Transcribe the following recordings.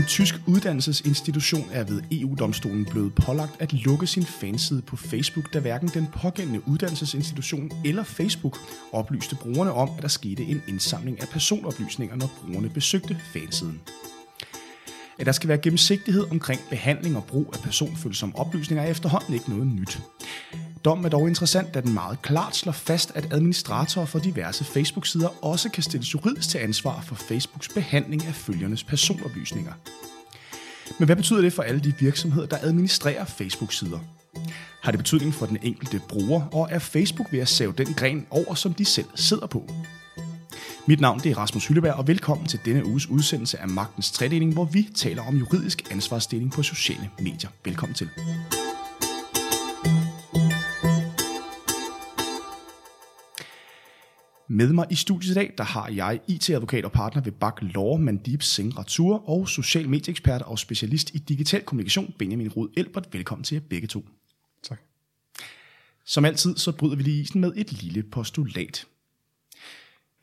En tysk uddannelsesinstitution er ved EU-domstolen blevet pålagt at lukke sin fanside på Facebook, da hverken den pågældende uddannelsesinstitution eller Facebook oplyste brugerne om, at der skete en indsamling af personoplysninger, når brugerne besøgte fansiden. At der skal være gennemsigtighed omkring behandling og brug af personfølsomme oplysninger er efterhånden ikke noget nyt. Dommen er dog interessant, da den meget klart slår fast, at administratorer for diverse Facebook-sider også kan stilles juridisk til ansvar for Facebooks behandling af følgernes personoplysninger. Men hvad betyder det for alle de virksomheder, der administrerer Facebook-sider? Har det betydning for den enkelte bruger, og er Facebook ved at save den gren over, som de selv sidder på? Mit navn det er Rasmus Hylleberg, og velkommen til denne uges udsendelse af Magtens Tredeling, hvor vi taler om juridisk ansvarsdeling på sociale medier. Velkommen til. Med mig i studiet i dag, der har jeg IT-advokat og partner ved Bak Law, Mandip Singh Ratur, og social medieekspert og specialist i digital kommunikation, Benjamin Rud Elbert. Velkommen til jer begge to. Tak. Som altid, så bryder vi lige isen med et lille postulat.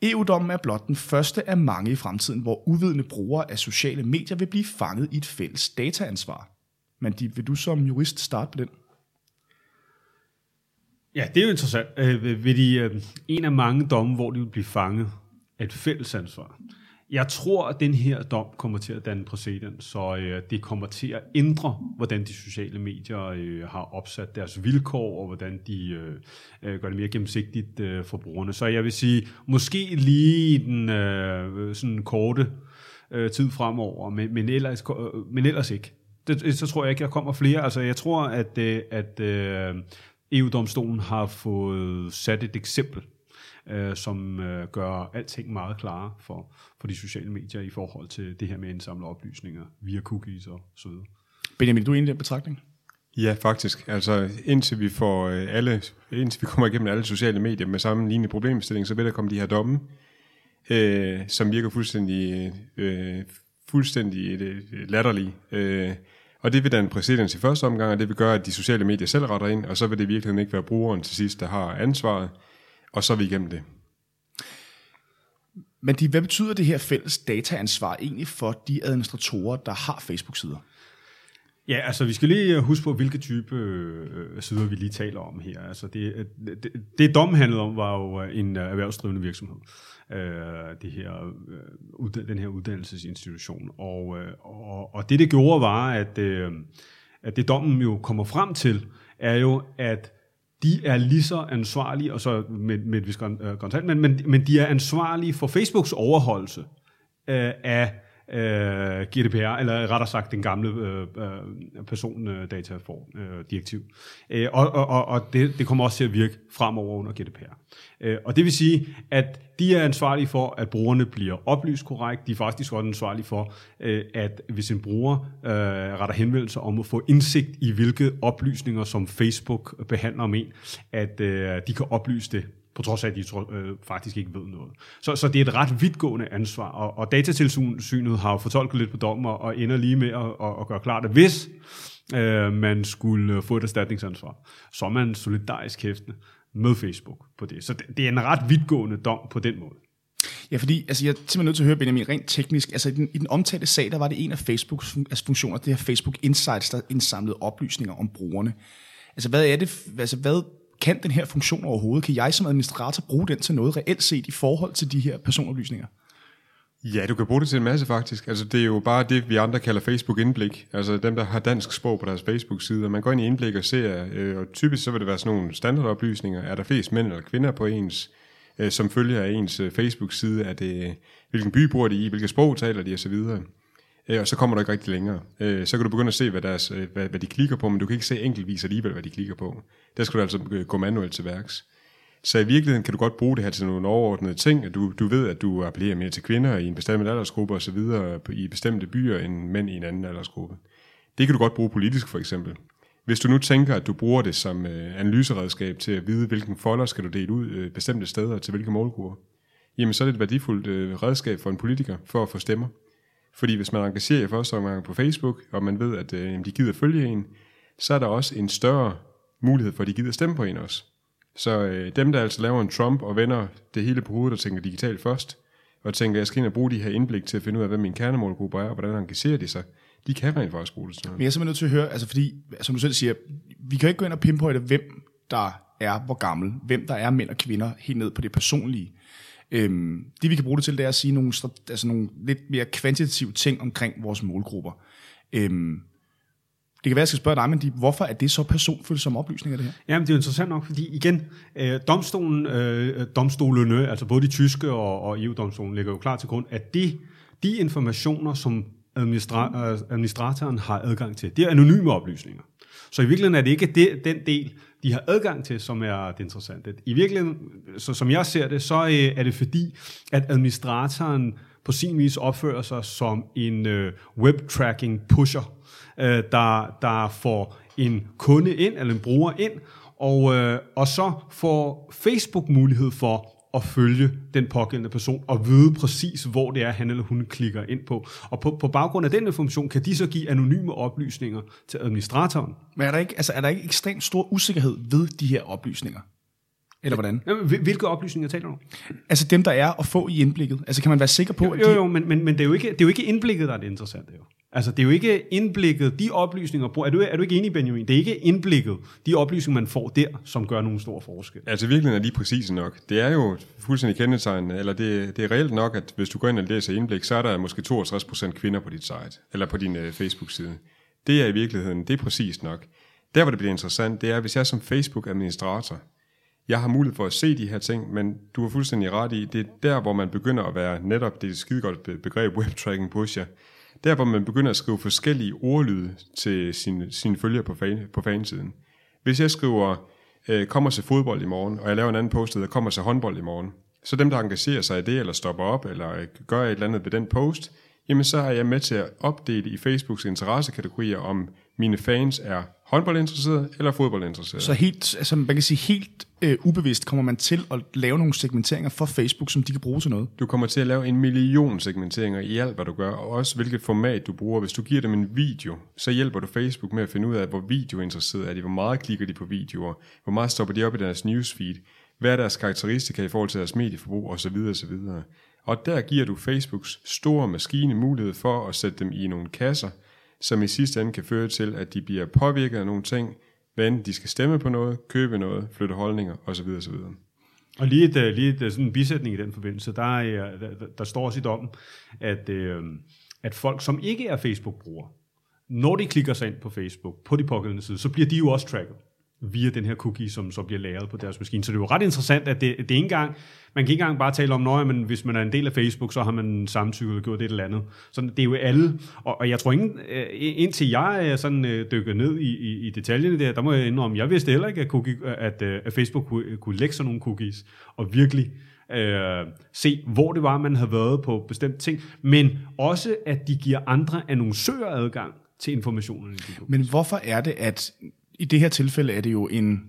EU-dommen er blot den første af mange i fremtiden, hvor uvidende brugere af sociale medier vil blive fanget i et fælles dataansvar. Men vil du som jurist starte på den? Ja, det er jo interessant. Øh, ved de, øh, en af mange domme, hvor de vil blive fanget er et fælles ansvar. Jeg tror, at den her dom kommer til at danne præcedens, så øh, det kommer til at ændre, hvordan de sociale medier øh, har opsat deres vilkår, og hvordan de øh, øh gør det mere gennemsigtigt øh, for brugerne. Så jeg vil sige, måske lige i den øh, sådan korte øh, tid fremover, men, men, ellers, øh, men ellers ikke. Det, så tror jeg ikke, jeg kommer flere. Altså, jeg tror, at, øh, at øh, EU-domstolen har fået sat et eksempel, øh, som øh, gør alting meget klare for, for de sociale medier i forhold til det her med at indsamle oplysninger via cookies og så videre. Benjamin, du er enig i den betragtning? Ja, faktisk. Altså indtil vi får øh, alle, indtil vi kommer igennem alle sociale medier med samme lignende problemstilling, så vil der komme de her domme, øh, som virker fuldstændig, øh, fuldstændig øh, latterlige. Øh, og det vil danne præcedens i første omgang, og det vil gøre, at de sociale medier selv retter ind, og så vil det i virkeligheden ikke være brugeren til sidst, der har ansvaret, og så er vi igennem det. Men de, hvad betyder det her fælles dataansvar egentlig for de administratorer, der har Facebook-sider? Ja, altså vi skal lige huske på, hvilke type øh, sider vi lige taler om her. Altså det, det, det dommen handlede om, var jo en erhvervsdrivende virksomhed. Øh, det her, øh, den her uddannelsesinstitution. Og, øh, og, og det, det gjorde, var, at, øh, at det dommen jo kommer frem til, er jo, at de er lige så ansvarlige, og så med, med et vis øh, men, men, men de er ansvarlige for Facebooks overholdelse øh, af øh, GDPR, eller rettere sagt den gamle øh, øh persondata-direktiv. Øh, øh, øh og og, og det, det kommer også til at virke fremover under GDPR. Øh, og det vil sige, at de er ansvarlige for, at brugerne bliver oplyst korrekt. De er faktisk også ansvarlige for, øh, at hvis en bruger øh, retter henvendelse om at få indsigt i, hvilke oplysninger, som Facebook behandler om en, at øh, de kan oplyse det på trods af, at de tror, øh, faktisk ikke ved noget. Så, så det er et ret vidtgående ansvar, og, og datatilsynet har jo fortolket lidt på dommen, og, og ender lige med at, at, at gøre klart, at hvis øh, man skulle få et erstatningsansvar, så er man solidarisk hæftende med Facebook på det. Så det, det er en ret vidtgående dom på den måde. Ja, fordi altså, jeg er simpelthen nødt til at høre, Benjamin, rent teknisk. Altså, i den, i den omtalte sag, der var det en af Facebooks altså, funktioner, det her Facebook Insights, der indsamlede oplysninger om brugerne. Altså, hvad er det, altså, hvad kan den her funktion overhovedet? Kan jeg som administrator bruge den til noget reelt set i forhold til de her personoplysninger? Ja, du kan bruge det til en masse faktisk. Altså, det er jo bare det, vi andre kalder Facebook-indblik. Altså dem, der har dansk sprog på deres Facebook-side. Man går ind i indblik og ser, øh, og typisk så vil det være sådan nogle standardoplysninger. Er der flest mænd eller kvinder på ens, øh, som følger af ens øh, Facebook-side? Er det, hvilken by bor de i? Hvilket sprog taler de? Og så videre. Øh, og så kommer du ikke rigtig længere. Øh, så kan du begynde at se, hvad, deres, øh, hvad, hvad de klikker på, men du kan ikke se enkeltvis alligevel, hvad de klikker på. Der skal du altså øh, gå manuelt til værks. Så i virkeligheden kan du godt bruge det her til nogle overordnede ting, at du, du ved, at du appellerer mere til kvinder i en bestemt aldersgruppe og så videre i bestemte byer end mænd i en anden aldersgruppe. Det kan du godt bruge politisk for eksempel. Hvis du nu tænker, at du bruger det som øh, analyseredskab til at vide, hvilken folder skal du dele ud øh, bestemte steder til hvilke målgrupper, jamen så er det et værdifuldt øh, redskab for en politiker for at få stemmer. Fordi hvis man engagerer i første omgang på Facebook, og man ved, at øh, de gider følge en, så er der også en større mulighed for, at de gider stemme på en også. Så øh, dem, der altså laver en Trump og vender det hele på hovedet og tænker digitalt først, og tænker, at jeg skal ind og bruge de her indblik til at finde ud af, hvad min kernemålgruppe er, og hvordan engagerer de sig, de kan rent faktisk bruge det sådan noget. Men jeg er simpelthen nødt til at høre, altså fordi, som du selv siger, vi kan ikke gå ind og pinpointe, hvem der er hvor gammel, hvem der er mænd og kvinder, helt ned på det personlige. Øhm, det vi kan bruge det til, det er at sige nogle, altså nogle lidt mere kvantitative ting omkring vores målgrupper. Øhm, det kan være, at jeg skal spørge dig, men de, hvorfor er det så personfølsomme oplysninger, det her? Jamen, det er jo interessant nok, fordi igen, øh, domstolen, øh, domstolene, altså både de tyske og, og EU-domstolen, ligger jo klar til grund, at de, de informationer, som administra- øh, administratoren har adgang til, det er anonyme oplysninger. Så i virkeligheden er det ikke det, den del, de har adgang til, som er det interessante. I virkeligheden, så som jeg ser det, så øh, er det fordi, at administratoren på sin vis opfører sig som en øh, web-tracking pusher, øh, der, der får en kunde ind, eller en bruger ind, og, øh, og så får Facebook mulighed for at følge den pågældende person og vide præcis, hvor det er, han eller hun klikker ind på. Og på, på baggrund af den information kan de så give anonyme oplysninger til administratoren. Men er der ikke, altså, er der ikke ekstremt stor usikkerhed ved de her oplysninger? Eller hvordan? Hvilke oplysninger taler du om? Altså dem, der er at få i indblikket. Altså kan man være sikker på, jo, at de... Jo, jo, men, men, men det, er jo ikke, det er jo ikke indblikket, der er det interessante. Jo. Altså, det er jo ikke indblikket, de oplysninger, er du, er du ikke enig, Benjamin? Det er ikke indblikket, de oplysninger, man får der, som gør nogen stor forskel. Altså, virkelig er de præcise nok. Det er jo fuldstændig kendetegnende, eller det, det er reelt nok, at hvis du går ind og læser indblik, så er der måske 62% kvinder på dit site, eller på din uh, Facebook-side. Det er i virkeligheden, det er præcist nok. Der, hvor det bliver interessant, det er, hvis jeg som Facebook-administrator, jeg har mulighed for at se de her ting, men du har fuldstændig ret i, det er der, hvor man begynder at være netop det skidegodt begreb web-tracking pusher, der hvor man begynder at skrive forskellige ordlyde til sine, sine følgere på, fan, på fansiden. Hvis jeg skriver, øh, kommer til fodbold i morgen, og jeg laver en anden post, der kommer til håndbold i morgen, så dem, der engagerer sig i det, eller stopper op, eller øh, gør et eller andet ved den post, jamen så er jeg med til at opdele i Facebooks interessekategorier, om mine fans er håndboldinteresseret eller fodboldinteresseret. Så helt, altså man kan sige helt øh, ubevidst kommer man til at lave nogle segmenteringer for Facebook, som de kan bruge til noget? Du kommer til at lave en million segmenteringer i alt, hvad du gør, og også hvilket format du bruger. Hvis du giver dem en video, så hjælper du Facebook med at finde ud af, hvor videointeresseret er de, hvor meget klikker de på videoer, hvor meget stopper de op i deres newsfeed, hvad er deres karakteristika i forhold til deres medieforbrug osv. osv. Og der giver du Facebooks store maskine mulighed for at sætte dem i nogle kasser, som i sidste ende kan føre til, at de bliver påvirket af nogle ting, hvad enten de skal stemme på noget, købe noget, flytte holdninger osv. osv. Og lige et, øh, lige et øh, sådan en bisætning i den forbindelse, der, er, øh, der, der står også i dommen, at, øh, at folk, som ikke er Facebook-brugere, når de klikker sig ind på Facebook, på de pågældende side, så bliver de jo også tracket via den her cookie, som så bliver lagret på deres maskine. Så det er jo ret interessant, at det, det er ikke engang, man kan ikke engang bare tale om, nøje, men hvis man er en del af Facebook, så har man samtykket gjort det eller andet. Så det er jo alle, og, og jeg tror ingen, øh, indtil jeg øh, sådan øh, dykker ned i, i, i detaljerne der, der må jeg indrømme, jeg vidste heller ikke, at, cookie, at, at Facebook kunne, kunne lægge sådan nogle cookies, og virkelig øh, se, hvor det var, man havde været på bestemte ting, men også, at de giver andre annoncører adgang til informationerne. Men hvorfor er det, at i det her tilfælde er det jo en,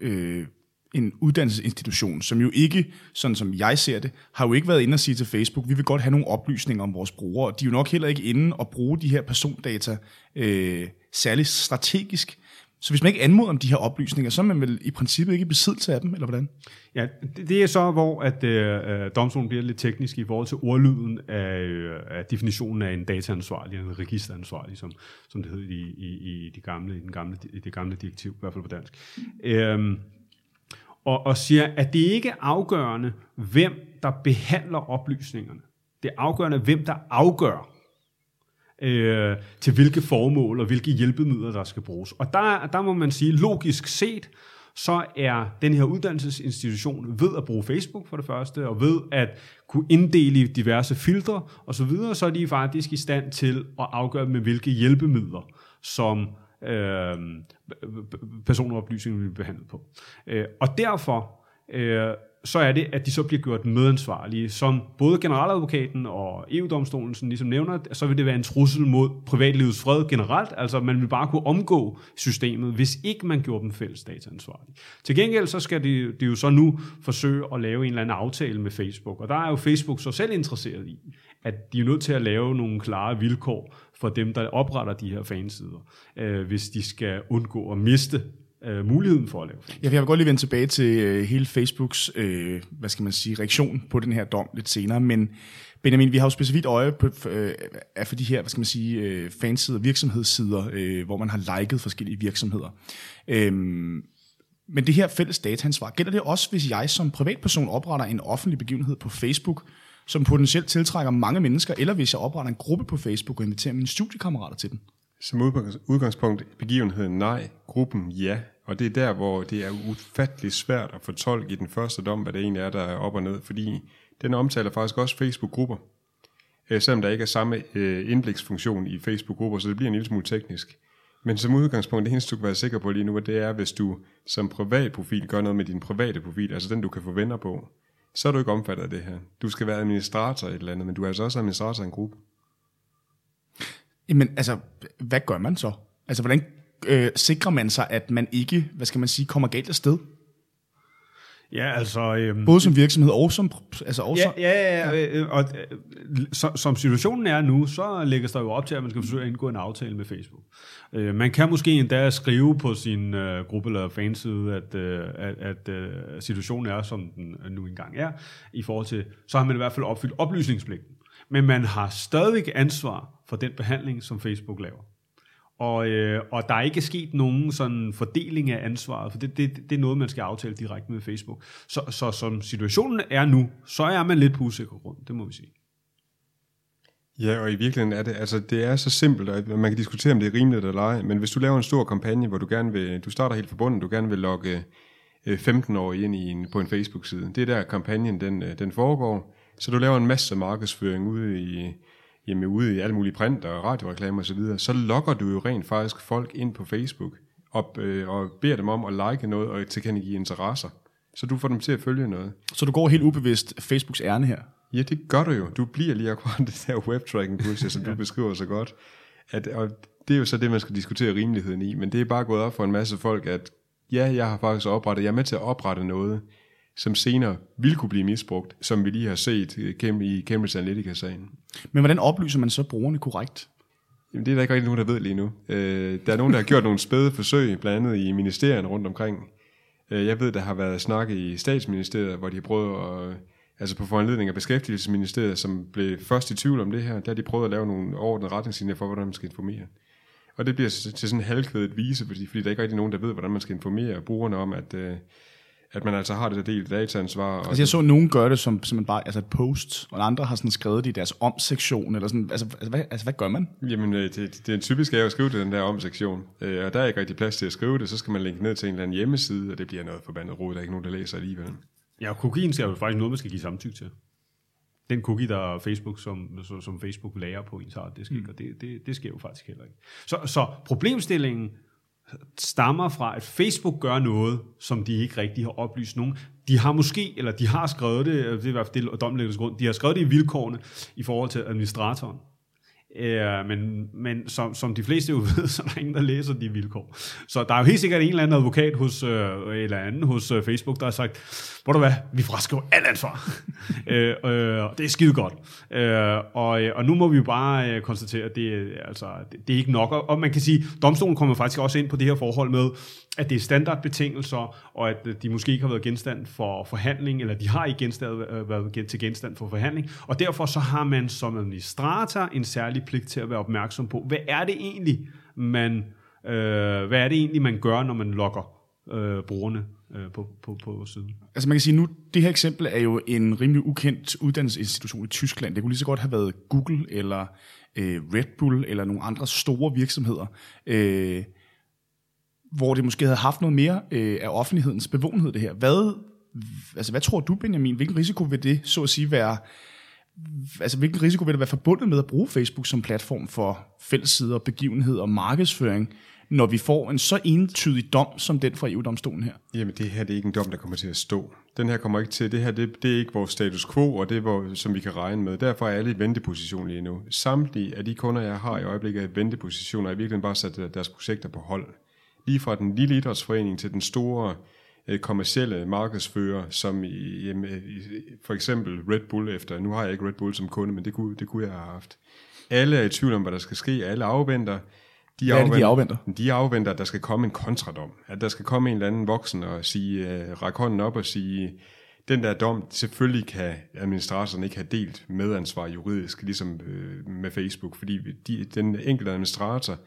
øh, en uddannelsesinstitution, som jo ikke, sådan som jeg ser det, har jo ikke været inde og sige til Facebook, vi vil godt have nogle oplysninger om vores brugere. De er jo nok heller ikke inde og bruge de her persondata øh, særligt strategisk. Så hvis man ikke anmoder om de her oplysninger, så er man vel i princippet ikke i besiddelse af dem, eller hvordan? Ja, det, er så, hvor at øh, øh, domstolen bliver lidt teknisk i forhold til ordlyden af, øh, af definitionen af en dataansvarlig, en registeransvarlig, som, som det hed i, i, i, de gamle, i, den gamle, i det gamle direktiv, i hvert fald på dansk. Øhm, og, og siger, at det ikke er afgørende, hvem der behandler oplysningerne. Det er afgørende, hvem der afgør, øh, til hvilke formål og hvilke hjælpemidler, der skal bruges. Og der, der må man sige, logisk set, så er den her uddannelsesinstitution ved at bruge Facebook for det første, og ved at kunne inddele diverse filtre osv., så, så er de faktisk i stand til at afgøre med hvilke hjælpemidler, som øh, personoplysninger vil blive behandlet på. Øh, og derfor øh, så er det, at de så bliver gjort medansvarlige. Som både generaladvokaten og EU-domstolen sådan ligesom nævner, så vil det være en trussel mod privatlivets fred generelt. Altså man vil bare kunne omgå systemet, hvis ikke man gjorde dem fælles dataansvarlige. Til gengæld så skal de, de jo så nu forsøge at lave en eller anden aftale med Facebook. Og der er jo Facebook så selv interesseret i, at de er nødt til at lave nogle klare vilkår for dem, der opretter de her fansider, øh, hvis de skal undgå at miste øh, muligheden for at lave Ja, jeg vil godt lige vende tilbage til øh, hele Facebooks, øh, hvad skal man sige, reaktion på den her dom lidt senere, men Benjamin, vi har jo specifikt øje på, øh, af for de her, hvad skal man sige, øh, fansider, virksomhedssider, øh, hvor man har liket forskellige virksomheder. Øh, men det her fælles dataansvar, gælder det også, hvis jeg som privatperson opretter en offentlig begivenhed på Facebook, som potentielt tiltrækker mange mennesker, eller hvis jeg opretter en gruppe på Facebook og inviterer mine studiekammerater til den? Som udgangspunkt begivenheden nej, gruppen ja, og det er der, hvor det er ufatteligt svært at fortolke i den første dom, hvad det egentlig er, der er op og ned, fordi den omtaler faktisk også Facebook-grupper, øh, selvom der ikke er samme øh, indbliksfunktion i Facebook-grupper, så det bliver en lille smule teknisk. Men som udgangspunkt, det eneste du kan være sikker på lige nu, det er, hvis du som privat profil gør noget med din private profil, altså den du kan få venner på, så er du ikke omfattet af det her. Du skal være administrator et eller andet, men du er altså også administrator af en gruppe. Jamen, altså, hvad gør man så? Altså, hvordan øh, sikrer man sig, at man ikke, hvad skal man sige, kommer galt afsted? Ja, altså... Øhm, Både som virksomhed og som... Altså også, ja, ja, ja, øh, og øh, så, som situationen er nu, så lægges der jo op til, at man skal forsøge at indgå en aftale med Facebook. Øh, man kan måske endda skrive på sin øh, gruppe eller fanside, at, øh, at, at øh, situationen er, som den nu engang er, i forhold til, så har man i hvert fald opfyldt oplysningspligten. Men man har stadigvæk ansvar for den behandling, som Facebook laver. Og, øh, og der er ikke sket nogen sådan fordeling af ansvaret, for det, det, det er noget, man skal aftale direkte med Facebook. Så, så som situationen er nu, så er man lidt på usikker grund, det må vi sige. Ja, og i virkeligheden er det, altså det er så simpelt, at man kan diskutere, om det er rimeligt eller ej, men hvis du laver en stor kampagne, hvor du gerne vil, du starter helt forbundet, du gerne vil logge øh, 15 år ind i en, på en Facebook-side, det er der kampagnen den, øh, den foregår, så du laver en masse markedsføring ude i, jamen, ude i alle mulige print og radioreklamer osv., så, så lokker du jo rent faktisk folk ind på Facebook og, øh, og beder dem om at like noget og tilkendegive interesser. Så du får dem til at følge noget. Så du går helt ubevidst Facebooks ærne her? Ja, det gør du jo. Du bliver lige akkurat det der webtracking process, som du beskriver så godt. At, og det er jo så det, man skal diskutere rimeligheden i, men det er bare gået op for en masse folk, at ja, jeg har faktisk oprettet, jeg er med til at oprette noget, som senere vil kunne blive misbrugt, som vi lige har set øh, i Cambridge Analytica-sagen. Men hvordan oplyser man så brugerne korrekt? Jamen, det er der ikke rigtig nogen, der ved lige nu. Øh, der er nogen, der har gjort nogle spæde forsøg, blandt andet i ministerierne rundt omkring. Øh, jeg ved, der har været snak i statsministeriet, hvor de har prøvet at, altså på foranledning af beskæftigelsesministeriet, som blev først i tvivl om det her, der har de prøvet at lave nogle ordnede retningslinjer for, hvordan man skal informere. Og det bliver til sådan en halvkvædet vise, fordi, fordi der er ikke rigtig nogen, der ved, hvordan man skal informere brugerne om, at, at man altså har det der del dataansvar. Altså jeg så, at nogen gør det som, som man bare, altså et post, og andre har sådan skrevet det i deres om-sektion, eller sådan, altså, altså, hvad, altså hvad gør man? Jamen øh, det, det er en typisk er at skrive det den der om-sektion, øh, og der er ikke rigtig plads til at skrive det, så skal man linke ned til en eller anden hjemmeside, og det bliver noget forbandet råd, der er ikke nogen, der læser alligevel. Ja, og cookien skal jo faktisk noget, man skal give samtykke til. Den cookie, der er Facebook, som, som Facebook lærer på ens det skal, mm. og det, det, det sker jo faktisk heller ikke. Så, så problemstillingen stammer fra, at Facebook gør noget, som de ikke rigtig har oplyst nogen. De har måske, eller de har skrevet det, det er i hvert fald det, domlægges grund, de har skrevet det i vilkårene i forhold til administratoren. Ja, men, men som, som de fleste jo ved, så er der ingen, der læser de vilkår. Så der er jo helt sikkert en eller anden advokat hos, øh, eller anden hos øh, Facebook, der har sagt, hvor du hvad, vi fraskriver alt ansvar. øh, øh, det er skide godt. Øh, og, øh, og nu må vi jo bare øh, konstatere, at det, altså, det, det er ikke nok. Og man kan sige, domstolen kommer faktisk også ind på det her forhold med, at det er standardbetingelser, og at øh, de måske ikke har været genstand for forhandling, eller de har ikke genstand, øh, været til genstand for forhandling, og derfor så har man som administrator en særlig pligt til at være opmærksom på, hvad er det egentlig, man, øh, hvad er det egentlig, man gør, når man logger øh, brugerne øh, på, på, på siden. Altså man kan sige nu, det her eksempel er jo en rimelig ukendt uddannelsesinstitution i Tyskland. Det kunne lige så godt have været Google eller øh, Red Bull eller nogle andre store virksomheder. Øh, hvor det måske havde haft noget mere øh, af offentlighedens bevågenhed det her. Hvad, altså, hvad tror du, Benjamin? Hvilken risiko vil det, så at sige, være, altså hvilken risiko vil det være forbundet med at bruge Facebook som platform for fællessider, begivenheder og markedsføring, når vi får en så entydig dom som den fra EU-domstolen her? Jamen det her det er ikke en dom, der kommer til at stå. Den her kommer ikke til, det her det, det er ikke vores status quo, og det er, hvor, som vi kan regne med. Derfor er alle i venteposition lige nu. Samtlige af de kunder, jeg har i øjeblikket, er i venteposition, og i virkeligheden bare sat deres projekter på hold. Lige fra den lille idrætsforening til den store øh, kommercielle markedsfører, som i, jamen, i, for eksempel Red Bull efter, nu har jeg ikke Red Bull som kunde, men det kunne, det kunne jeg have haft. Alle er i tvivl om, hvad der skal ske, alle afventer. De Hvad afventer, de afventer? De afventer, at der skal komme en kontradom. At der skal komme en eller anden voksen og sige, uh, række hånden op og sige, den der dom, selvfølgelig kan administratoren ikke have delt medansvar juridisk, ligesom øh, med Facebook, fordi de, den enkelte administrator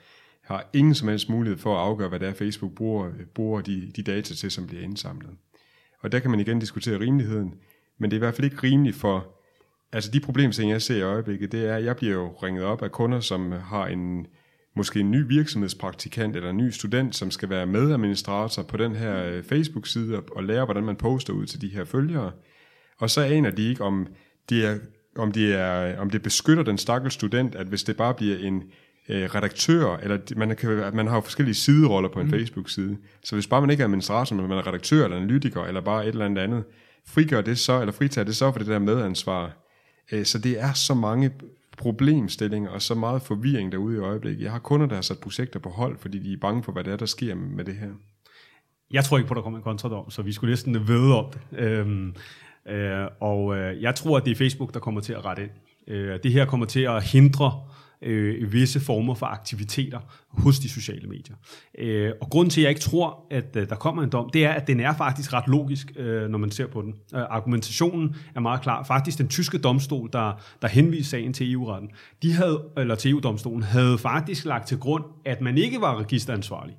har ingen som helst mulighed for at afgøre, hvad det er, Facebook bruger, øh, bruger de, de data til, som bliver indsamlet. Og der kan man igen diskutere rimeligheden, men det er i hvert fald ikke rimeligt for, altså de problemstillinger, jeg ser i øjeblikket, det er, at jeg bliver jo ringet op af kunder, som har en, måske en ny virksomhedspraktikant eller en ny student, som skal være medadministrator på den her øh, Facebook-side og lære, hvordan man poster ud til de her følgere. Og så aner de ikke, om det, er, om det, er, om det beskytter den stakkels student, at hvis det bare bliver en øh, redaktør, eller man, kan, man har jo forskellige sideroller på en mm. Facebook-side. Så hvis bare man ikke er administrator, men man er redaktør eller analytiker, eller bare et eller andet andet, frigør det så, eller fritager det så for det der medansvar. Øh, så det er så mange problemstillinger og så meget forvirring derude i øjeblikket. Jeg har kunder, der har sat projekter på hold, fordi de er bange for, hvad det er, der sker med det her. Jeg tror ikke på, at der kommer en kontradom, så vi skulle næsten vide om det. Øhm, øh, og øh, jeg tror, at det er Facebook, der kommer til at rette ind. Øh, det her kommer til at hindre øh, visse former for aktiviteter hos de sociale medier. Øh, og grunden til, at jeg ikke tror, at øh, der kommer en dom, det er, at den er faktisk ret logisk, øh, når man ser på den. Øh, argumentationen er meget klar. Faktisk den tyske domstol, der, der henviste sagen til EU-retten, de havde, eller til EU-domstolen, havde faktisk lagt til grund, at man ikke var registeransvarlig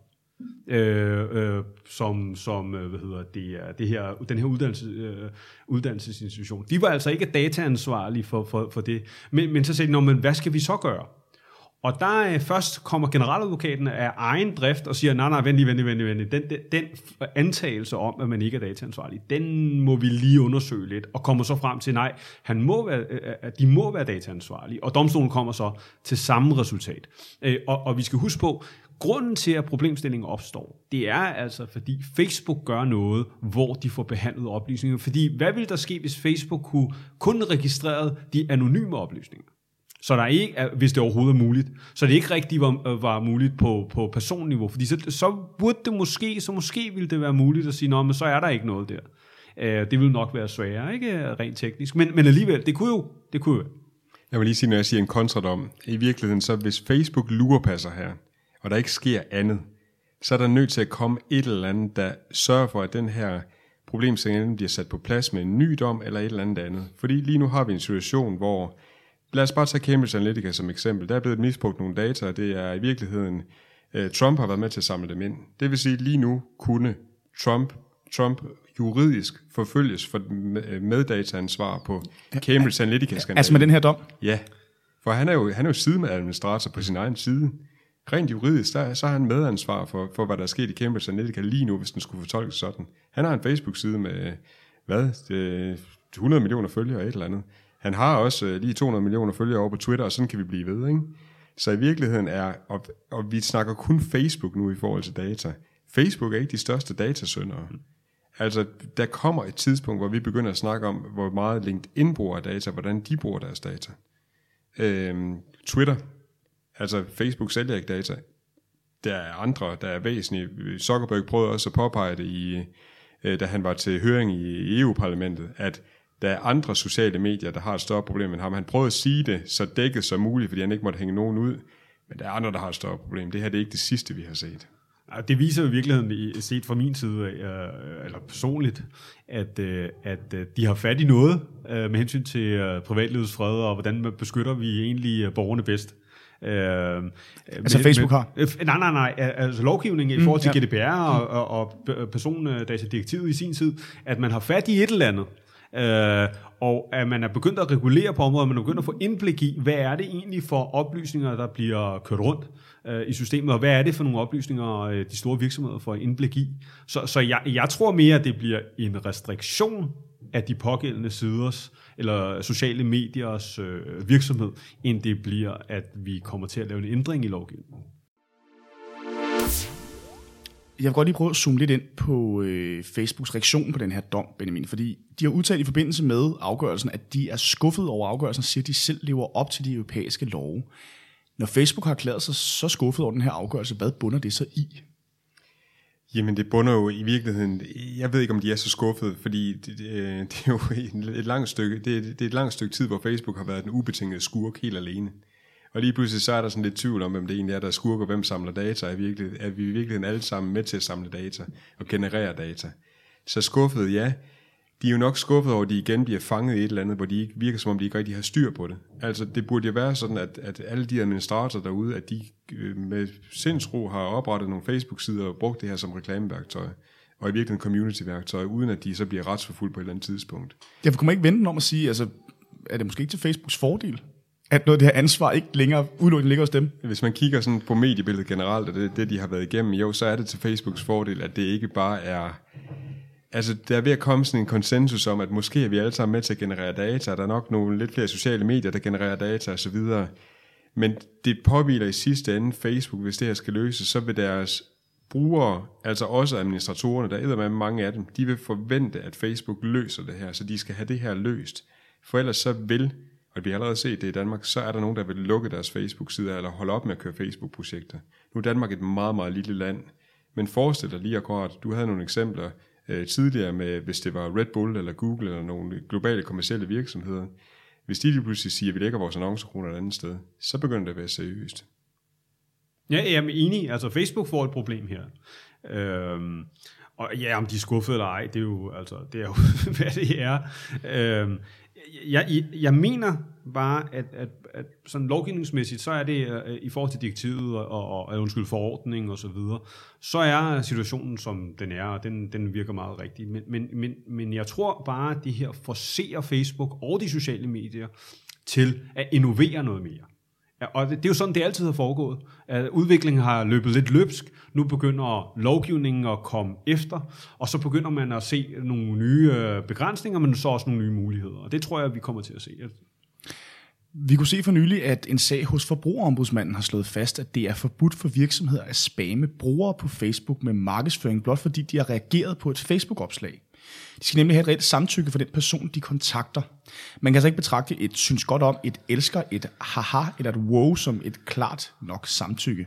øh, øh, som, som øh, hvad hedder det, det her, den her uddannelse, øh, uddannelsesinstitution. De var altså ikke dataansvarlige for, for, for det. Men, men så sagde de, men hvad skal vi så gøre? Og der øh, først kommer generaladvokaten af egen drift og siger, nej, nej, vent lige, vent lige, vent lige. Den, den, den antagelse om, at man ikke er dataansvarlig, den må vi lige undersøge lidt, og kommer så frem til, nej, han må være, øh, at de må være dataansvarlige, og domstolen kommer så til samme resultat. Øh, og, og vi skal huske på, Grunden til, at problemstillingen opstår, det er altså, fordi Facebook gør noget, hvor de får behandlet oplysninger. Fordi hvad ville der ske, hvis Facebook kunne kun registrere de anonyme oplysninger? Så der er ikke, hvis det overhovedet er muligt. Så det ikke rigtig var, øh, var muligt på, på personniveau. Fordi så, så burde det måske, så måske ville det være muligt at sige, nå, men så er der ikke noget der. Øh, det ville nok være sværere, ikke rent teknisk. Men, men alligevel, det kunne jo, det kunne jo. Jeg vil lige sige, når jeg siger en kontradom, i virkeligheden, så hvis Facebook lurepasser her, og der ikke sker andet, så er der nødt til at komme et eller andet, der sørger for, at den her problemstilling bliver sat på plads med en ny dom eller et eller andet andet. Fordi lige nu har vi en situation, hvor, lad os bare tage Cambridge Analytica som eksempel, der er blevet misbrugt nogle data, og det er i virkeligheden, uh, Trump har været med til at samle dem ind. Det vil sige, lige nu kunne Trump, Trump juridisk forfølges for meddataansvar på Cambridge Analytica-skandalen. Altså med den her dom? Ja, for han er jo, han er jo sidemadministrator på sin egen side rent juridisk, der, så har han medansvar for, for, hvad der er sket i Cambridge Analytica lige nu, hvis den skulle fortolkes sådan. Han har en Facebook-side med, hvad, det, 100 millioner følgere og et eller andet. Han har også øh, lige 200 millioner følgere over på Twitter, og sådan kan vi blive ved, ikke? Så i virkeligheden er, og, og vi snakker kun Facebook nu i forhold til data. Facebook er ikke de største datasøndere. Altså, der kommer et tidspunkt, hvor vi begynder at snakke om, hvor meget LinkedIn bruger data, hvordan de bruger deres data. Øhm, Twitter Altså, Facebook sælger ikke data. Der er andre, der er væsentlige. Zuckerberg prøvede også at påpege det, i, øh, da han var til høring i EU-parlamentet, at der er andre sociale medier, der har et større problem end ham. Han prøvede at sige det så dækket som muligt, fordi han ikke måtte hænge nogen ud. Men der er andre, der har et større problem. Det her det er ikke det sidste, vi har set. Det viser jo i virkeligheden, set fra min side, øh, eller personligt, at, øh, at de har fat i noget med hensyn til privatlivets fred, og hvordan beskytter vi egentlig borgerne bedst. Øh, altså med, Facebook har? Øh, nej, nej, nej. Altså lovgivningen mm, i forhold til ja. GDPR og, og, og persondatadirektivet i sin tid, at man har fat i et eller andet, øh, og at man er begyndt at regulere på området, man er begyndt at få indblik i, hvad er det egentlig for oplysninger, der bliver kørt rundt øh, i systemet, og hvad er det for nogle oplysninger, øh, de store virksomheder får indblik i. Så, så jeg, jeg tror mere, at det bliver en restriktion af de pågældende siders eller sociale mediers øh, virksomhed, end det bliver, at vi kommer til at lave en ændring i lovgivningen. Jeg vil godt lige prøve at zoome lidt ind på øh, Facebooks reaktion på den her dom, Benjamin, fordi de har udtalt i forbindelse med afgørelsen, at de er skuffet over afgørelsen siger, at de selv lever op til de europæiske love. Når Facebook har erklæret sig så skuffet over den her afgørelse, hvad bunder det så i? Jamen det bunder jo i virkeligheden, jeg ved ikke om de er så skuffede, fordi det, det, øh, det er jo et langt stykke, det, det er et langt stykke tid, hvor Facebook har været den ubetingede skurk helt alene. Og lige pludselig så er der sådan lidt tvivl om, hvem det egentlig er, der skurker, hvem samler data. Er, virkelig, er vi i virkeligheden alle sammen med til at samle data og generere data? Så skuffet, ja. De er jo nok skuffet over, at de igen bliver fanget i et eller andet, hvor de ikke virker som om, de ikke rigtig har styr på det. Altså det burde jo være sådan, at, at alle de administratorer derude, at de øh, med sindsro har oprettet nogle Facebook-sider og brugt det her som reklameværktøj og i virkeligheden community-værktøj, uden at de så bliver retsforfulgt på et eller andet tidspunkt. Jeg kunne man ikke vente om at sige, altså, er det måske ikke til Facebooks fordel, at noget af det her ansvar ikke længere udelukkende ligger hos dem. Hvis man kigger sådan på mediebilledet generelt, og det, det de har været igennem, jo, så er det til Facebooks fordel, at det ikke bare er... Altså, der er ved at komme sådan en konsensus om, at måske er vi alle sammen med til at generere data, der er nok nogle lidt flere sociale medier, der genererer data osv., men det påviler i sidste ende Facebook, hvis det her skal løses, så vil deres brugere, altså også administratorerne, der er med mange af dem, de vil forvente, at Facebook løser det her, så de skal have det her løst. For ellers så vil og vi har allerede set det i Danmark, så er der nogen, der vil lukke deres Facebook-sider eller holde op med at køre Facebook-projekter. Nu er Danmark et meget, meget lille land, men forestil dig lige akkurat, du havde nogle eksempler øh, tidligere med, hvis det var Red Bull eller Google eller nogle globale kommersielle virksomheder. Hvis de lige pludselig siger, at vi lægger vores annoncekroner et andet sted, så begynder det at være seriøst. Ja, jeg er enig. Altså Facebook får et problem her. Øhm, og ja, om de er skuffede eller ej, det er jo, altså, det er jo hvad det er. Øhm, jeg, jeg mener bare, at, at, at sådan lovgivningsmæssigt, så er det uh, i forhold til direktivet og, og, og undskyld, forordning og så videre, så er situationen, som den er, og den, den virker meget rigtig. Men, men, men, men jeg tror bare, at det her forser Facebook og de sociale medier til at innovere noget mere. Ja, og det, det er jo sådan, det altid har foregået. At udviklingen har løbet lidt løbsk. Nu begynder lovgivningen at komme efter, og så begynder man at se nogle nye øh, begrænsninger, men så også nogle nye muligheder. Og det tror jeg, vi kommer til at se. Vi kunne se for nylig, at en sag hos Forbrugerombudsmanden har slået fast, at det er forbudt for virksomheder at spamme brugere på Facebook med markedsføring, blot fordi de har reageret på et Facebook-opslag. De skal nemlig have et reelt samtykke for den person, de kontakter. Man kan altså ikke betragte et synes godt om, et elsker, et haha eller et wow som et klart nok samtykke.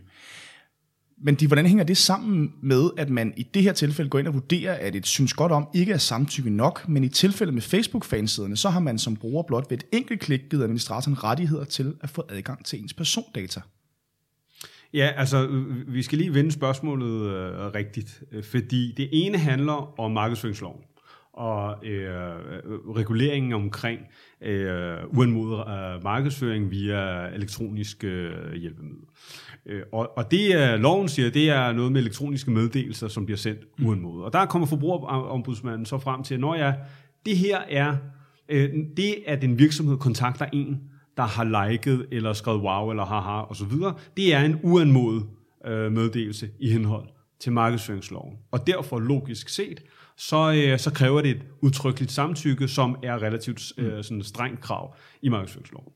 Men de, hvordan hænger det sammen med, at man i det her tilfælde går ind og vurderer, at et synes godt om ikke er samtykke nok, men i tilfælde med Facebook-fansiderne, så har man som bruger blot ved et enkelt klik givet administratoren rettigheder til at få adgang til ens persondata. Ja, altså, vi skal lige vende spørgsmålet øh, rigtigt, øh, fordi det ene handler om markedsføringsloven og øh, reguleringen omkring øh, uanmodet øh, markedsføring via elektroniske øh, hjælpemidler. Øh, og, og det, øh, loven siger, det er noget med elektroniske meddelelser, som bliver sendt mm. uanmodet. Og der kommer forbrugerombudsmanden så frem til, når jeg, det her er, øh, det at en virksomhed kontakter en, der har liket eller skrevet wow eller haha osv., det er en uanmodet øh, meddelelse i henhold til markedsføringsloven. Og derfor logisk set, så, øh, så kræver det et udtrykkeligt samtykke, som er relativt øh, sådan strengt krav i markedsføringsloven.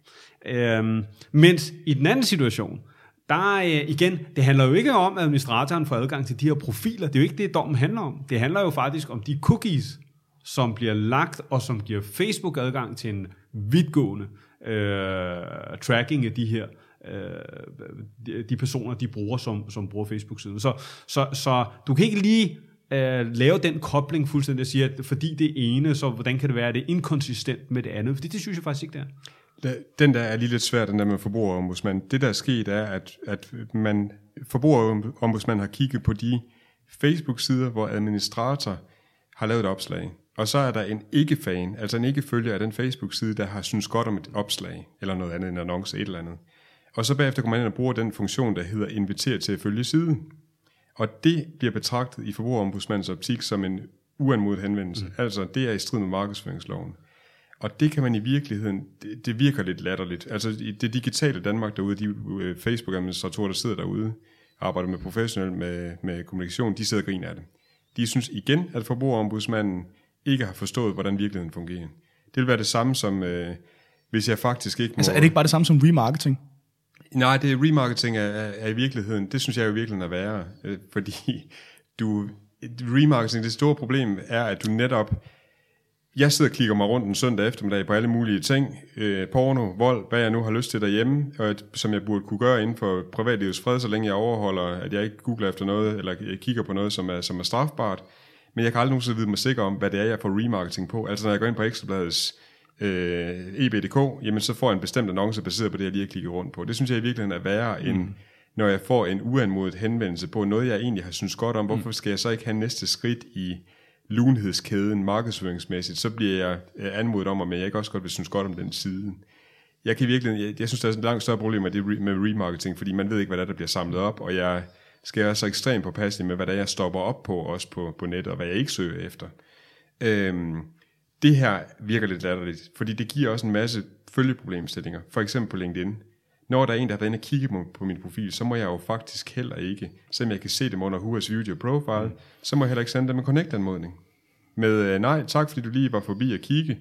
Øh, mens i den anden situation, der øh, igen, det handler jo ikke om, at administratoren får adgang til de her profiler. Det er jo ikke det, dommen handler om. Det handler jo faktisk om de cookies, som bliver lagt, og som giver Facebook adgang til en vidtgående øh, tracking af de her øh, de personer, de bruger, som, som bruger Facebook-siden. Så, så, så du kan ikke lige øh, lave den kobling fuldstændig og sige, at fordi det ene, så hvordan kan det være, at det er inkonsistent med det andet? Fordi det synes jeg faktisk ikke, det er. Den der er lige lidt svær, den der med forbrugerombudsmand. Det, der er sket, er, at, at man, forbrugerombudsmand har kigget på de Facebook-sider, hvor administrator har lavet et opslag. Og så er der en ikke-fan, altså en ikke-følger af den Facebook-side, der har synes godt om et opslag, eller noget andet, en annonce, et eller andet. Og så bagefter kommer man ind og bruger den funktion, der hedder inviter til at følge siden. Og det bliver betragtet i forbrugerombudsmandens optik som en uanmodet henvendelse. Mm. Altså, det er i strid med markedsføringsloven. Og det kan man i virkeligheden, det, det virker lidt latterligt. Altså, i det digitale Danmark derude, de uh, Facebook-administratorer, der sidder derude, arbejder med professionelt med, med kommunikation, de sidder og griner af det. De synes igen, at forbrugerombudsmanden ikke har forstået, hvordan virkeligheden fungerer. Det vil være det samme som, øh, hvis jeg faktisk ikke må... Altså er det ikke bare det samme som remarketing? Nej, det remarketing er, er, er i virkeligheden, det synes jeg jo i virkeligheden er værre, øh, fordi du, remarketing, det store problem er, at du netop, jeg sidder og klikker mig rundt en søndag eftermiddag på alle mulige ting, øh, porno, vold, hvad jeg nu har lyst til derhjemme, og, som jeg burde kunne gøre inden for privatlivets fred, så længe jeg overholder, at jeg ikke googler efter noget, eller kigger på noget, som er, som er strafbart. Men jeg kan aldrig nogensinde vide mig sikker om, hvad det er, jeg får remarketing på. Altså når jeg går ind på Ekstrabladets øh, EB.dk, jamen så får jeg en bestemt annonce baseret på det, jeg lige har klikket rundt på. Det synes jeg i virkeligheden er værre mm. end når jeg får en uanmodet henvendelse på noget, jeg egentlig har synes godt om, hvorfor mm. skal jeg så ikke have næste skridt i lunhedskæden markedsføringsmæssigt, så bliver jeg øh, anmodet om, om jeg ikke også godt vil synes godt om den side. Jeg kan virkelig, jeg, jeg synes, der er et langt større problem med, det med remarketing, fordi man ved ikke, hvad der, er, der bliver samlet op, og jeg skal være så ekstremt påpasselig med, hvad der er, jeg stopper op på, også på, på nettet, og hvad jeg ikke søger efter. Øhm, det her virker lidt latterligt, fordi det giver også en masse følgeproblemstillinger, for eksempel på LinkedIn når der er en, der har været inde og kigge på, på min profil, så må jeg jo faktisk heller ikke, selvom jeg kan se dem under Who's Video Profile, mm. så må jeg heller ikke sende dem en connect-anmodning. Med øh, nej, tak fordi du lige var forbi at kigge.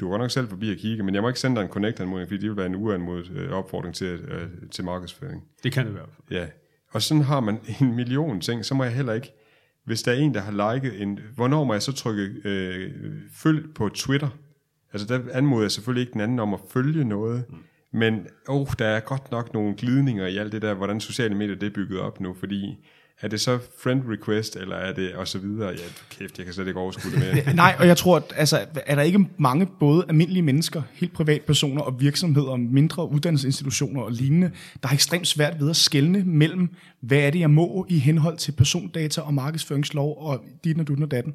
Du var godt nok selv forbi at kigge, men jeg må ikke sende dig en connect-anmodning, fordi det vil være en uanmodet øh, opfordring til, øh, til markedsføring. Det kan det være. Ja, og sådan har man en million ting, så må jeg heller ikke, hvis der er en, der har liket en, hvornår må jeg så trykke øh, følg på Twitter? Altså der anmoder jeg selvfølgelig ikke den anden om at følge noget, mm. Men oh, der er godt nok nogle glidninger i alt det der, hvordan sociale medier det er bygget op nu, fordi er det så friend request, eller er det og så videre? Ja, kæft, jeg kan slet ikke overskue det mere. Nej, og jeg tror, at, altså, er der ikke mange både almindelige mennesker, helt privatpersoner og virksomheder, mindre uddannelsesinstitutioner og lignende, der har ekstremt svært ved at skelne mellem, hvad er det, jeg må i henhold til persondata og markedsføringslov og dit og du og datten?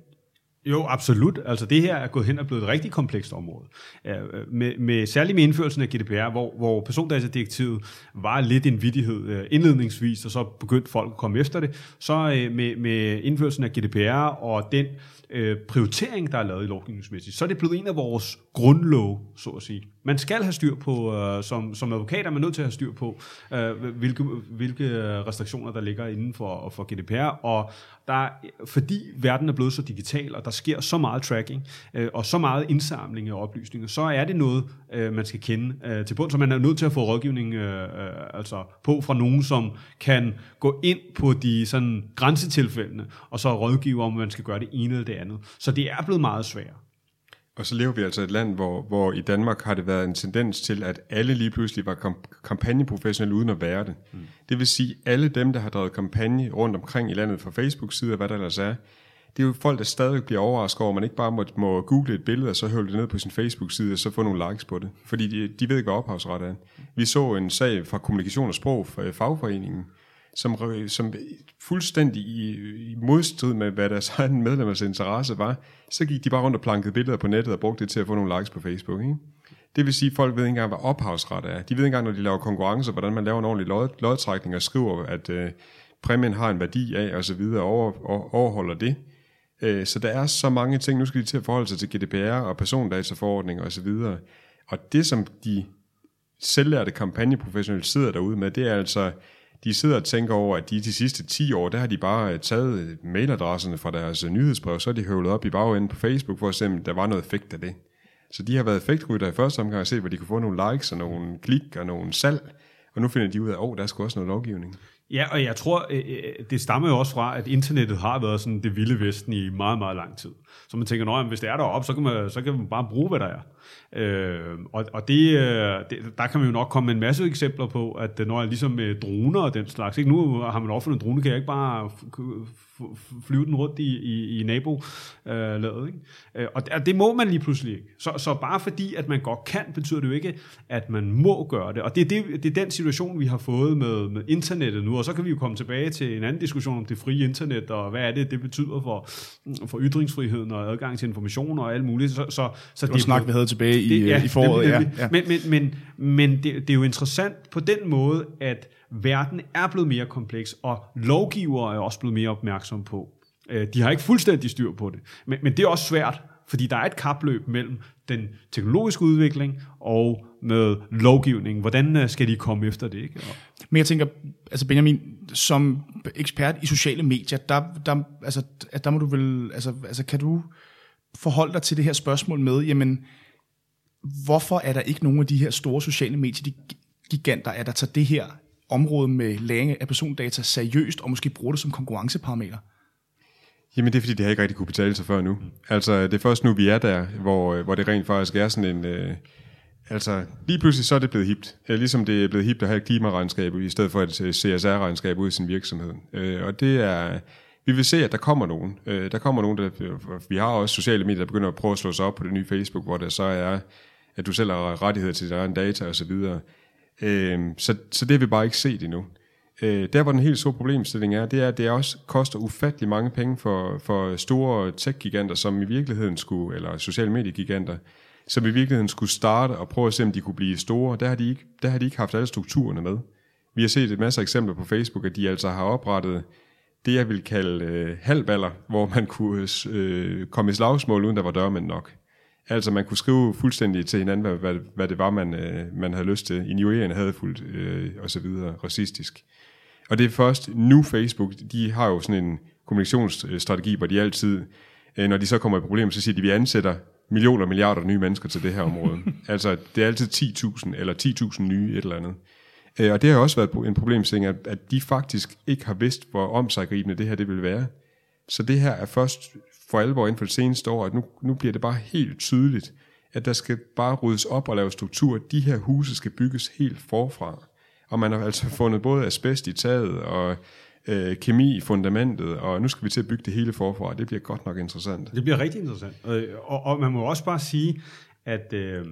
Jo, absolut. Altså det her er gået hen og blevet et rigtig komplekst område. Øh, med, med, særligt med indførelsen af GDPR, hvor, hvor persondatadirektivet var lidt en vidighed øh, indledningsvis, og så begyndte folk at komme efter det, så øh, med, med indførelsen af GDPR og den øh, prioritering, der er lavet i lovgivningsmæssigt, så er det blevet en af vores grundlov, så at sige. Man skal have styr på, øh, som, som advokat er man nødt til at have styr på, øh, hvilke, hvilke restriktioner, der ligger inden for, for GDPR, og der, fordi verden er blevet så digital, og der sker så meget tracking, øh, og så meget indsamling af oplysninger, så er det noget, øh, man skal kende øh, til bund, så man er nødt til at få rådgivning øh, øh, altså på fra nogen, som kan gå ind på de sådan, grænsetilfældene, og så rådgive om, man skal gøre det ene eller det andet. Så det er blevet meget svært. Og så lever vi altså i et land, hvor, hvor i Danmark har det været en tendens til, at alle lige pludselig var kamp- kampagneprofessionelle uden at være det. Mm. Det vil sige, alle dem, der har drevet kampagne rundt omkring i landet fra Facebook-side og hvad der ellers er, det er jo folk, der stadig bliver overrasket over, at man ikke bare må, må google et billede, og så høvle det ned på sin Facebook-side, og så få nogle likes på det. Fordi de, de ved ikke, hvad ophavsret er. Vi så en sag fra Kommunikation og Sprog fra fagforeningen, som, som fuldstændig i, i modstrid med, hvad deres egen medlemmers interesse var, så gik de bare rundt og plankede billeder på nettet og brugte det til at få nogle likes på Facebook. Ikke? Det vil sige, at folk ved ikke engang, hvad ophavsret er. De ved ikke engang, når de laver konkurrencer, hvordan man laver en ordentlig lod, lodtrækning og skriver, at øh, præmien har en værdi af, og så videre, og over, overholder det. Øh, så der er så mange ting. Nu skal de til at forholde sig til GDPR og persondataforordning og så videre. Og det, som de selvlærte kampagneprofessionelle sidder derude med, det er altså de sidder og tænker over, at de de sidste 10 år, der har de bare øh, taget øh, mailadresserne fra deres øh, nyhedsbrev, så har de høvlet op i bagenden på Facebook for at se, om der var noget effekt af det. Så de har været effektrytter i første omgang og se, hvor de kunne få nogle likes og nogle klik og nogle salg, og nu finder de ud af, at oh, der er sgu også noget lovgivning. Ja, og jeg tror, øh, øh, det stammer jo også fra, at internettet har været sådan det vilde vesten i meget, meget lang tid. Så man tænker, at hvis det er deroppe, så kan man, så kan man bare bruge, hvad der er. Øh, og og det, øh, det, der kan man jo nok komme med en masse eksempler på, at når jeg ligesom med droner og den slags, ikke? nu har man opfundet en drone, kan jeg ikke bare flyve den rundt i, i, i nabolaget. Øh, ikke? Øh, og det må man lige pludselig ikke. Så, så bare fordi, at man godt kan, betyder det jo ikke, at man må gøre det. Og det er, det, det er den situation, vi har fået med, med internettet nu, og så kan vi jo komme tilbage til en anden diskussion om det frie internet, og hvad er det, det betyder for, for ytringsfriheden og adgang til information og alt muligt. Så, så, så det var snak, vi havde tilbage i, det, ja, i foråret. ja, ja. Men, men, men, men det, det er jo interessant på den måde, at verden er blevet mere kompleks, og lovgivere er også blevet mere opmærksom på. Øh, de har ikke fuldstændig styr på det, men, men det er også svært, fordi der er et kapløb mellem den teknologiske udvikling og med lovgivning. Hvordan øh, skal de komme efter det? Ikke? Men jeg tænker, altså Benjamin, som ekspert i sociale medier, der, der, altså, der må du vel, altså, altså kan du forholde dig til det her spørgsmål med, jamen, hvorfor er der ikke nogen af de her store sociale medier, de giganter, er der tager det her område med læring af persondata seriøst, og måske bruge det som konkurrenceparameter? Jamen det er fordi, det har ikke rigtig kunne betale sig før nu. Altså det er først nu, vi er der, hvor, øh, hvor det rent faktisk er sådan en... Øh, altså lige pludselig så er det blevet hipt. Ja, Ligesom det er blevet hipt at have et klimaregnskab i stedet for et øh, CSR-regnskab ud i sin virksomhed. Øh, og det er... Vi vil se, at der kommer nogen. Øh, der kommer nogen, der... Vi har også sociale medier, der begynder at prøve at slå sig op på det nye Facebook, hvor der så er, at du selv har rettigheder til din data osv. Øh, så, så det har vi bare ikke set endnu. Øh, der hvor den helt store problemstilling er, det er, at det også koster ufattelig mange penge for, for store tech-giganter, som i virkeligheden skulle, eller sociale mediegiganter, som i virkeligheden skulle starte og prøve at se, om de kunne blive store. Der har de ikke, der har de ikke haft alle strukturerne med. Vi har set et masse eksempler på Facebook, at de altså har oprettet det, jeg vil kalde øh, halvballer, hvor man kunne øh, komme i slagsmål, uden der var dørmænd nok. Altså man kunne skrive fuldstændig til hinanden, hvad, hvad, hvad det var, man, øh, man havde lyst til. Injurierende hadefuldt øh, og så videre, racistisk. Og det er først nu Facebook, de har jo sådan en kommunikationsstrategi, hvor de altid, øh, når de så kommer i problemer, så siger de, at vi ansætter millioner og milliarder nye mennesker til det her område. altså, det er altid 10.000 eller 10.000 nye et eller andet. Øh, og det har også været en problemstilling, at, at de faktisk ikke har vidst, hvor omsaggribende det her det vil være. Så det her er først for alvor inden for det seneste år, at nu, nu bliver det bare helt tydeligt, at der skal bare ryddes op og laves struktur. De her huse skal bygges helt forfra. Og man har altså fundet både asbest i taget og øh, kemi i fundamentet, og nu skal vi til at bygge det hele forfra. Det bliver godt nok interessant. Det bliver rigtig interessant. Og, og, og man må også bare sige, at, øh,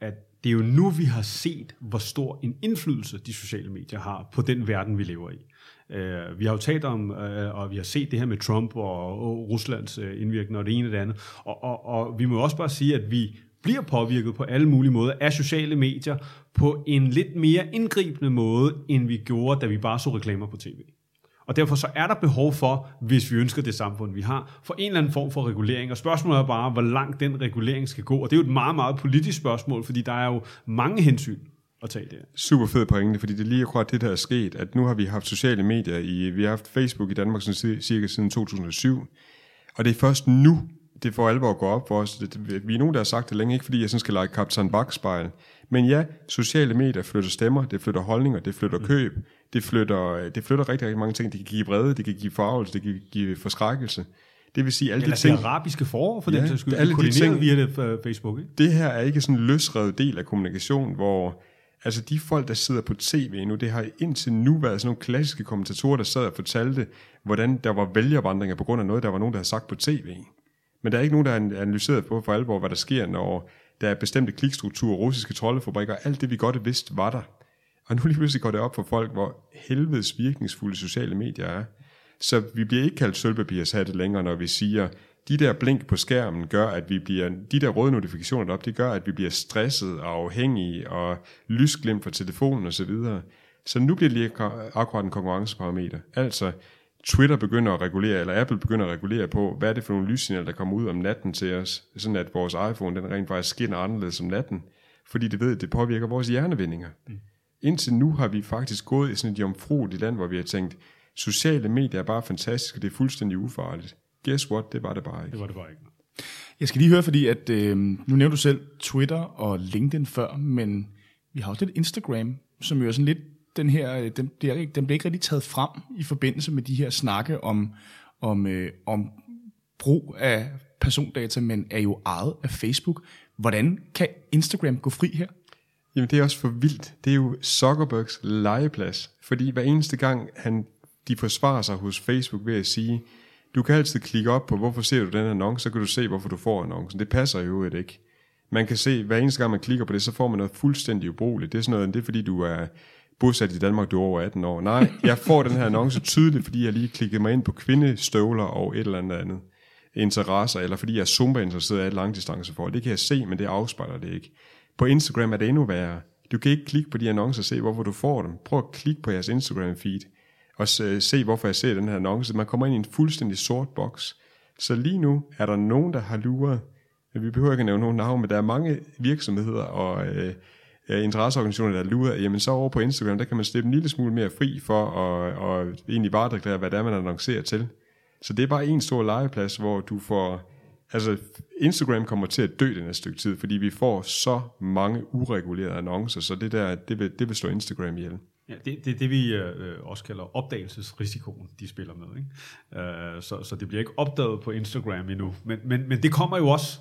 at det er jo nu, vi har set, hvor stor en indflydelse de sociale medier har på den verden, vi lever i. Øh, vi har jo talt om, øh, og vi har set det her med Trump og, og Ruslands øh, indvirkning og det ene og det andet. Og, og, og vi må også bare sige, at vi bliver påvirket på alle mulige måder af sociale medier på en lidt mere indgribende måde, end vi gjorde, da vi bare så reklamer på tv. Og derfor så er der behov for, hvis vi ønsker det samfund, vi har, for en eller anden form for regulering. Og spørgsmålet er bare, hvor langt den regulering skal gå. Og det er jo et meget, meget politisk spørgsmål, fordi der er jo mange hensyn at tage det. Super fed pointe, fordi det er lige akkurat det, der er sket, at nu har vi haft sociale medier i, vi har haft Facebook i Danmark sådan, cirka siden 2007, og det er først nu, det for alvor går op for os. Det, vi er nogen, der har sagt det længe, ikke fordi jeg sådan skal lege Kaptajn Bakspejl. Men ja, sociale medier flytter stemmer, det flytter holdninger, det flytter køb, det flytter, det flytter rigtig, rigtig mange ting. Det kan give vrede, det kan give farvelse, det kan give forskrækkelse. Det vil sige, alle Eller de ting... arabiske forår, for ja, den sags skyld. alle de ting- via det, uh, Facebook, ikke? Det her er ikke sådan en løsrevet del af kommunikation, hvor altså de folk, der sidder på tv nu, det har indtil nu været sådan nogle klassiske kommentatorer, der sad og fortalte, hvordan der var vælgervandringer på grund af noget, der var nogen, der havde sagt på tv. Men der er ikke nogen, der har analyseret på for alvor, hvad der sker, når der er bestemte klikstrukturer, russiske troldefabrikker, alt det vi godt vidste var der. Og nu lige pludselig går det op for folk, hvor helvedes virkningsfulde sociale medier er. Så vi bliver ikke kaldt sølvpapirshatte længere, når vi siger, de der blink på skærmen gør, at vi bliver, de der røde notifikationer deroppe, det gør, at vi bliver stresset og afhængige og lysglimt fra telefonen osv. Så, videre. så nu bliver det lige akkur- akkurat en konkurrenceparameter. Altså, Twitter begynder at regulere, eller Apple begynder at regulere på, hvad er det for nogle lyssignaler, der kommer ud om natten til os, sådan at vores iPhone den rent faktisk skinner anderledes om natten, fordi det ved, at det påvirker vores hjernevindinger. Mm. Indtil nu har vi faktisk gået i sådan et jomfrueligt land, hvor vi har tænkt, sociale medier er bare fantastiske, det er fuldstændig ufarligt. Guess what, det var det bare ikke. Det var det bare ikke. Jeg skal lige høre, fordi at, øh, nu nævnte du selv Twitter og LinkedIn før, men vi har også lidt Instagram, som jo er sådan lidt den her, øh, den bliver, ikke- den bliver ikke rigtig taget frem i forbindelse med de her snakke om, om, øh, om brug af persondata, men er jo ejet af Facebook. Hvordan kan Instagram gå fri her? Jamen det er også for vildt. Det er jo Zuckerbergs legeplads. Fordi hver eneste gang han, de forsvarer sig hos Facebook ved at sige, du kan altid klikke op på, hvorfor ser du den annonce, så kan du se, hvorfor du får annoncen. Det passer jo øvrigt ikke. Man kan se, hver eneste gang man klikker på det, så får man noget fuldstændig ubrugeligt. Det er sådan noget, det er fordi, du er bosat i Danmark, du er over 18 år. Nej, jeg får den her annonce tydeligt, fordi jeg lige klikkede mig ind på kvindestøvler og et eller andet andet interesser, eller fordi jeg er Zumba-interesseret af et langdistanceforhold. Det kan jeg se, men det afspejler det ikke. På Instagram er det endnu værre. Du kan ikke klikke på de annoncer og se, hvorfor du får dem. Prøv at klikke på jeres Instagram-feed, og se, øh, se, hvorfor jeg ser den her annonce. Man kommer ind i en fuldstændig sort boks. Så lige nu er der nogen, der har luret. Vi behøver ikke at nævne nogen navn, men der er mange virksomheder og øh, øh, interesseorganisationer, der lurer. Jamen så over på Instagram, der kan man slippe en lille smule mere fri for at, og egentlig bare deklarere, hvad det er, man annoncerer til. Så det er bare en stor legeplads, hvor du får... Altså, Instagram kommer til at dø den her stykke tid, fordi vi får så mange uregulerede annoncer, så det der, det vil, det vil slå Instagram ihjel. Ja, det, det er det, vi øh, også kalder opdagelsesrisikoen, de spiller med. Ikke? Øh, så, så det bliver ikke opdaget på Instagram endnu. Men, men, men det kommer jo også.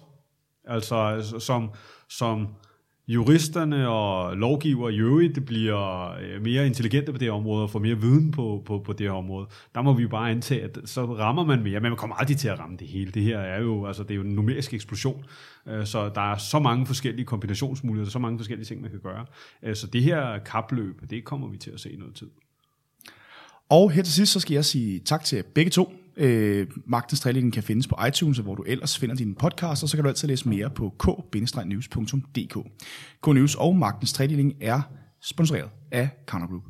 Altså, som, som juristerne og lovgiver i øvrigt det bliver øh, mere intelligente på det her område og får mere viden på, på, på det her område, der må vi jo bare antage, at så rammer man mere, men man kommer aldrig til at ramme det hele. Det her er jo, altså det er jo en numerisk eksplosion, øh, så der er så mange forskellige kombinationsmuligheder, så mange forskellige ting, man kan gøre. Øh, så det her kapløb, det kommer vi til at se i noget tid. Og her til sidst, så skal jeg sige tak til begge to. Øh, Magtens Trælægning kan findes på iTunes, hvor du ellers finder dine podcasts, og så kan du altid læse mere på k-news.dk. K-News og Magtens Trælægning er sponsoreret af Counter Group.